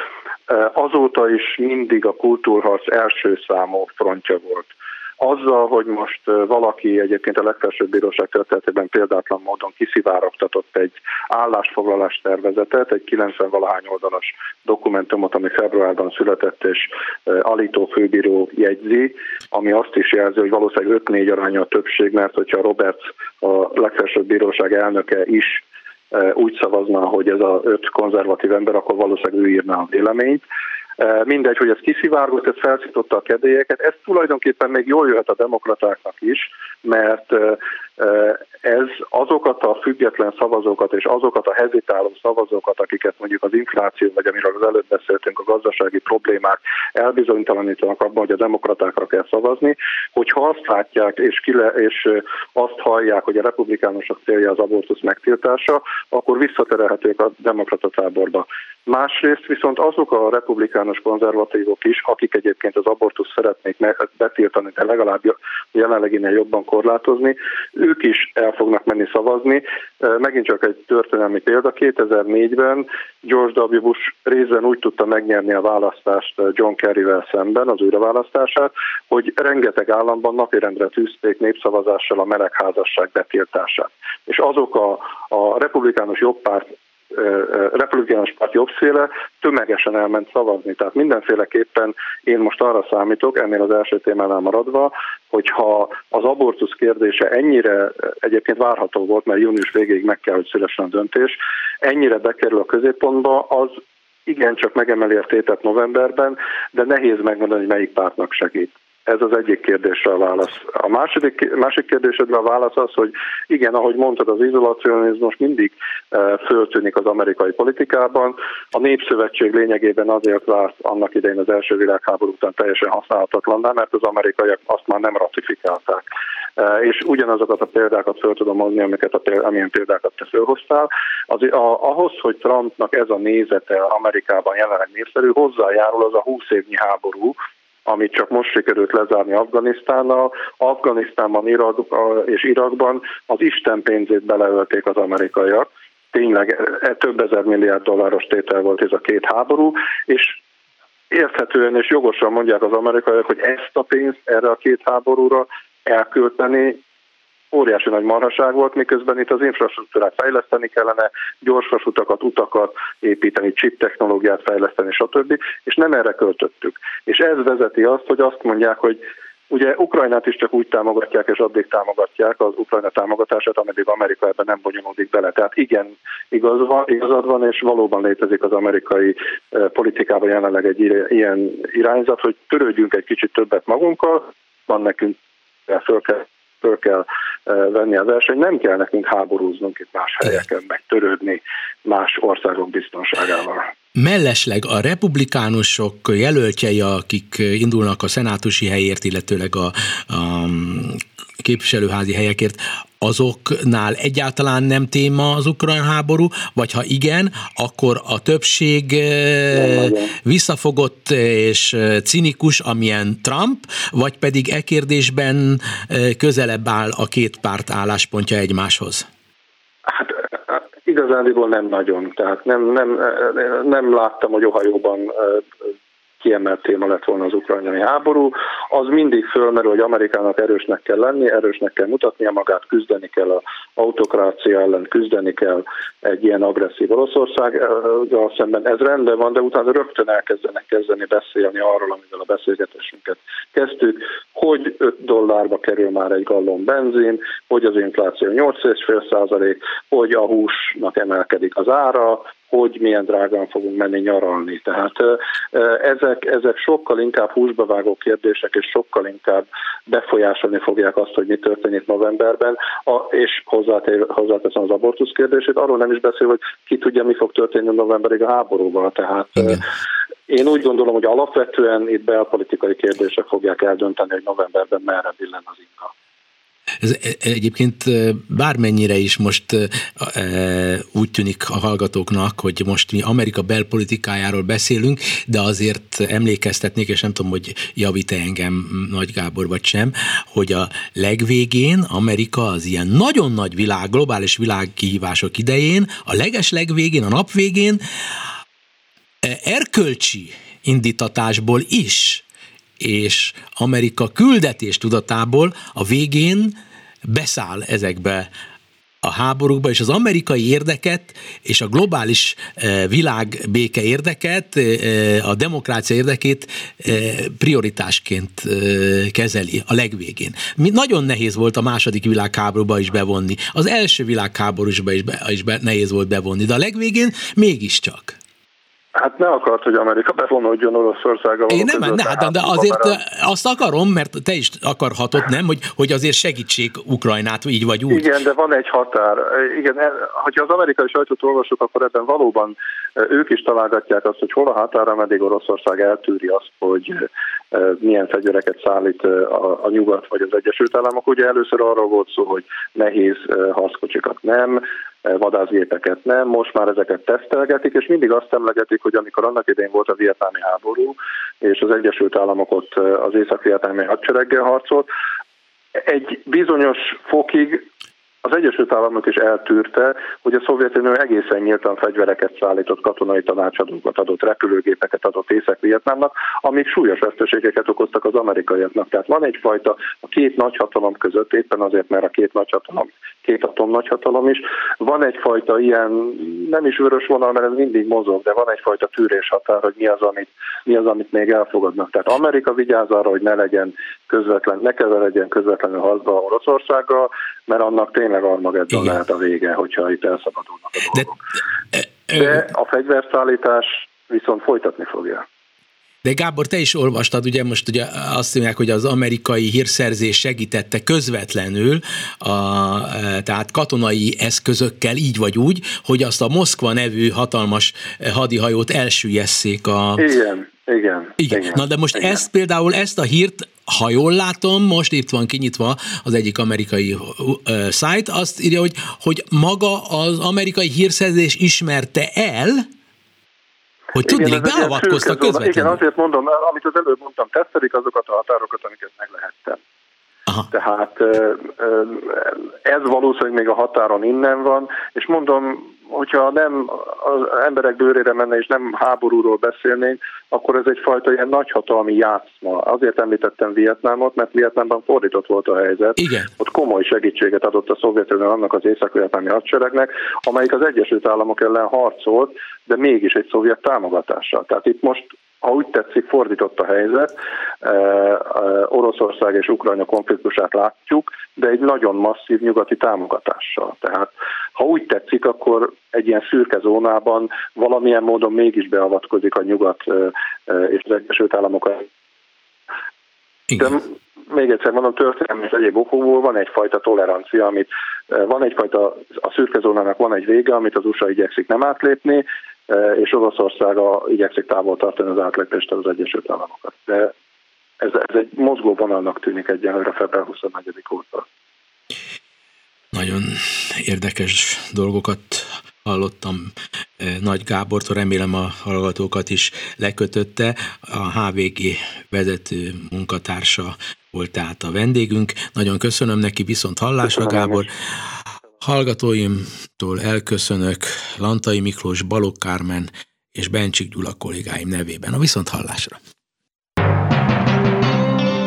Azóta is mindig a kultúrharc első számú frontja volt. Azzal, hogy most valaki egyébként a legfelsőbb bíróság történetében példátlan módon kiszivárogtatott egy állásfoglalás tervezetet, egy 90 valahány oldalas dokumentumot, ami februárban született, és Alító főbíró jegyzi, ami azt is jelzi, hogy valószínűleg 5-4 aránya a többség, mert hogyha Robert a legfelsőbb bíróság elnöke is úgy szavazna, hogy ez a öt konzervatív ember, akkor valószínűleg ő írná a véleményt. Mindegy, hogy ez kiszivárgott, ez felszította a kedélyeket, ez tulajdonképpen még jól jöhet a demokratáknak is, mert ez azokat a független szavazókat és azokat a hezitáló szavazókat, akiket mondjuk az infláció, vagy amiről az előbb beszéltünk, a gazdasági problémák elbizonytalanítanak abban, hogy a demokratákra kell szavazni, hogyha azt látják és, kile, és azt hallják, hogy a republikánusok célja az abortusz megtiltása, akkor visszaterelhetők a demokrata táborba. Másrészt viszont azok a republikánus konzervatívok is, akik egyébként az abortusz szeretnék betiltani, de legalább jelenleginél jobban korlátozni, ők is el fognak menni szavazni. Megint csak egy történelmi példa, 2004-ben George W. Bush részben úgy tudta megnyerni a választást John Kerryvel szemben, az újraválasztását, hogy rengeteg államban napirendre tűzték népszavazással a melegházasság betiltását. És azok a, a republikánus jobbpárt republikánus párt jobbszéle tömegesen elment szavazni. Tehát mindenféleképpen én most arra számítok, ennél az első témánál maradva, hogyha az abortusz kérdése ennyire egyébként várható volt, mert június végéig meg kell, hogy szülessen a döntés, ennyire bekerül a középpontba, az igencsak megemeli a tétet novemberben, de nehéz megmondani, hogy melyik pártnak segít. Ez az egyik kérdésre a válasz. A második, másik kérdésedre a válasz az, hogy igen, ahogy mondtad, az izolacionizmus mindig e, föltűnik az amerikai politikában. A Népszövetség lényegében azért vált annak idején az első világháború után teljesen használhatatlan, mert az amerikaiak azt már nem ratifikálták. E, és ugyanazokat a példákat föl tudom hozni, amiket a példákat, amilyen példákat te fölhoztál. Az, a, ahhoz, hogy Trumpnak ez a nézete Amerikában jelenleg népszerű, hozzájárul az a 20 évnyi háború, amit csak most sikerült lezárni Afganisztánnal. Afganisztánban Irak, és Irakban az Isten pénzét beleölték az amerikaiak. Tényleg e, több ezer milliárd dolláros tétel volt ez a két háború, és érthetően és jogosan mondják az amerikaiak, hogy ezt a pénzt erre a két háborúra elkölteni óriási nagy marhaság volt, miközben itt az infrastruktúrát fejleszteni kellene, gyorsvasutakat, utakat építeni, chip technológiát fejleszteni, stb. És nem erre költöttük. És ez vezeti azt, hogy azt mondják, hogy Ugye Ukrajnát is csak úgy támogatják, és addig támogatják az Ukrajna támogatását, ameddig Amerika ebben nem bonyolódik bele. Tehát igen, igaz van, igazad van, és valóban létezik az amerikai eh, politikában jelenleg egy ilyen irányzat, hogy törődjünk egy kicsit többet magunkkal, van nekünk föl kell föl kell venni a verseny. Nem kell nekünk háborúznunk itt más helyeken, meg törődni más országok biztonságával. Mellesleg a republikánusok jelöltjei, akik indulnak a szenátusi helyért, illetőleg a, a képviselőházi helyekért, azoknál egyáltalán nem téma az ukrán háború, vagy ha igen, akkor a többség eh, visszafogott és eh, cinikus, amilyen Trump, vagy pedig e kérdésben eh, közelebb áll a két párt álláspontja egymáshoz? Hát igazándiból nem nagyon. Tehát nem, nem, nem láttam, hogy Ohajóban kiemelt téma lett volna az ukrajnai háború, az mindig fölmerül, hogy Amerikának erősnek kell lenni, erősnek kell mutatnia magát, küzdeni kell az autokrácia ellen, küzdeni kell egy ilyen agresszív Oroszországgal szemben. Ez rendben van, de utána rögtön elkezdenek kezdeni beszélni arról, amivel a beszélgetésünket kezdtük, hogy 5 dollárba kerül már egy gallon benzin, hogy az infláció 8,5 százalék, hogy a húsnak emelkedik az ára, hogy milyen drágán fogunk menni nyaralni. Tehát ezek, ezek sokkal inkább húsbevágó kérdések, és sokkal inkább befolyásolni fogják azt, hogy mi történik novemberben, a, és hozzáteszem az abortusz kérdését, arról nem is beszél, hogy ki tudja, mi fog történni novemberig a háborúval. Tehát Igen. Én úgy gondolom, hogy alapvetően itt belpolitikai kérdések fogják eldönteni, hogy novemberben merre billen az inga. Ez e, egyébként bármennyire is most úgy tűnik a hallgatóknak, hogy most mi Amerika belpolitikájáról beszélünk, de azért emlékeztetnék, és nem tudom, hogy javít engem Nagy Gábor vagy sem, hogy a legvégén Amerika az ilyen nagyon nagy világ, globális világkihívások idején, a leges legvégén, a nap végén erkölcsi indítatásból is és Amerika küldetés tudatából a végén beszáll ezekbe a háborúkba, és az amerikai érdeket és a globális eh, világ béke érdeket, eh, a demokrácia érdekét eh, prioritásként kezeli a legvégén. Nagyon nehéz volt a második világháborúba is bevonni, az első világháborúsba is, be, is be, nehéz volt bevonni, de a legvégén mégiscsak. Hát ne akart, hogy Amerika bevonódjon Oroszországgal. Én nem, ne, hát, de azért mert... azt akarom, mert te is akarhatod, nem, hogy, hogy azért segítsék Ukrajnát, így vagy úgy. Igen, de van egy határ. Igen, e, hogyha az amerikai sajtót olvasok, akkor ebben valóban ők is találgatják azt, hogy hol a határa, meddig Oroszország eltűri azt, hogy milyen fegyvereket szállít a, nyugat vagy az Egyesült Államok. Ugye először arról volt szó, hogy nehéz harckocsikat nem, vadászgépeket nem, most már ezeket tesztelgetik, és mindig azt emlegetik, hogy amikor annak idején volt a vietnámi háború, és az Egyesült Államok ott az észak-vietnámi hadsereggel harcolt, egy bizonyos fokig az Egyesült Államok is eltűrte, hogy a Szovjetunió egészen nyíltan fegyvereket szállított, katonai tanácsadókat adott, repülőgépeket adott Észak-Vietnámnak, amik súlyos veszteségeket okoztak az amerikaiaknak. Tehát van egyfajta a két nagyhatalom között, éppen azért, mert a két nagyhatalom, két atom nagyhatalom is, van egyfajta ilyen, nem is vörös vonal, mert ez mindig mozog, de van egyfajta tűrés határ, hogy mi az, amit, mi az, amit még elfogadnak. Tehát Amerika vigyáz arra, hogy ne legyen közvetlen, ne legyen közvetlenül harcba Oroszországgal, mert annak tényleg Armageddon lehet a vége, hogyha itt elszabadulnak a dolgok. De, De a fegyverszállítás viszont folytatni fogja. De Gábor, te is olvastad, ugye most ugye azt mondják, hogy az amerikai hírszerzés segítette közvetlenül, a, tehát katonai eszközökkel így vagy úgy, hogy azt a Moszkva nevű hatalmas hadihajót elsüllyeszék a... Igen, igen. Igen. igen Na de most igen. ezt például, ezt a hírt ha jól látom, most itt van kinyitva az egyik amerikai uh, szájt, azt írja, hogy, hogy maga az amerikai hírszerzés ismerte el, hogy tudnék, beavatkoztak közvetlenül. Igen, azért mondom, amit az előbb mondtam, tesztelik azokat a határokat, amiket meg lehet tenni. Aha. Tehát ez valószínűleg még a határon innen van, és mondom, hogyha nem az emberek bőrére menne és nem háborúról beszélnénk, akkor ez egyfajta ilyen nagyhatalmi játszma. Azért említettem Vietnámot, mert Vietnámban fordított volt a helyzet. Igen. Ott komoly segítséget adott a Szovjetunió annak az észak-vietnámi hadseregnek, amelyik az Egyesült Államok ellen harcolt, de mégis egy szovjet támogatással. Tehát itt most ha úgy tetszik, fordított a helyzet. Oroszország és Ukrajna konfliktusát látjuk, de egy nagyon masszív nyugati támogatással. Tehát ha úgy tetszik, akkor egy ilyen szürke zónában valamilyen módon mégis beavatkozik a nyugat és az Egyesült Államok. De még egyszer mondom, történelmi és egyéb okokból van egyfajta tolerancia, amit van egyfajta, a szürke zónának van egy vége, amit az USA igyekszik nem átlépni, és Oroszország a, igyekszik távol tartani az átlépéstől az Egyesült Államokat. De ez, ez egy mozgó vonalnak tűnik egyenlőre február 24 óta. Nagyon érdekes dolgokat hallottam eh, Nagy Gábortól, remélem a hallgatókat is lekötötte. A HVG vezető munkatársa volt tehát a vendégünk. Nagyon köszönöm neki, viszont hallásra köszönöm Gábor. Hallgatóimtól elköszönök Lantai Miklós, Balog Kármen és Bencsik Gyula kollégáim nevében. A viszont hallásra!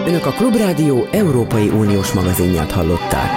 Önök a Klubrádió Európai Uniós magazinját hallották.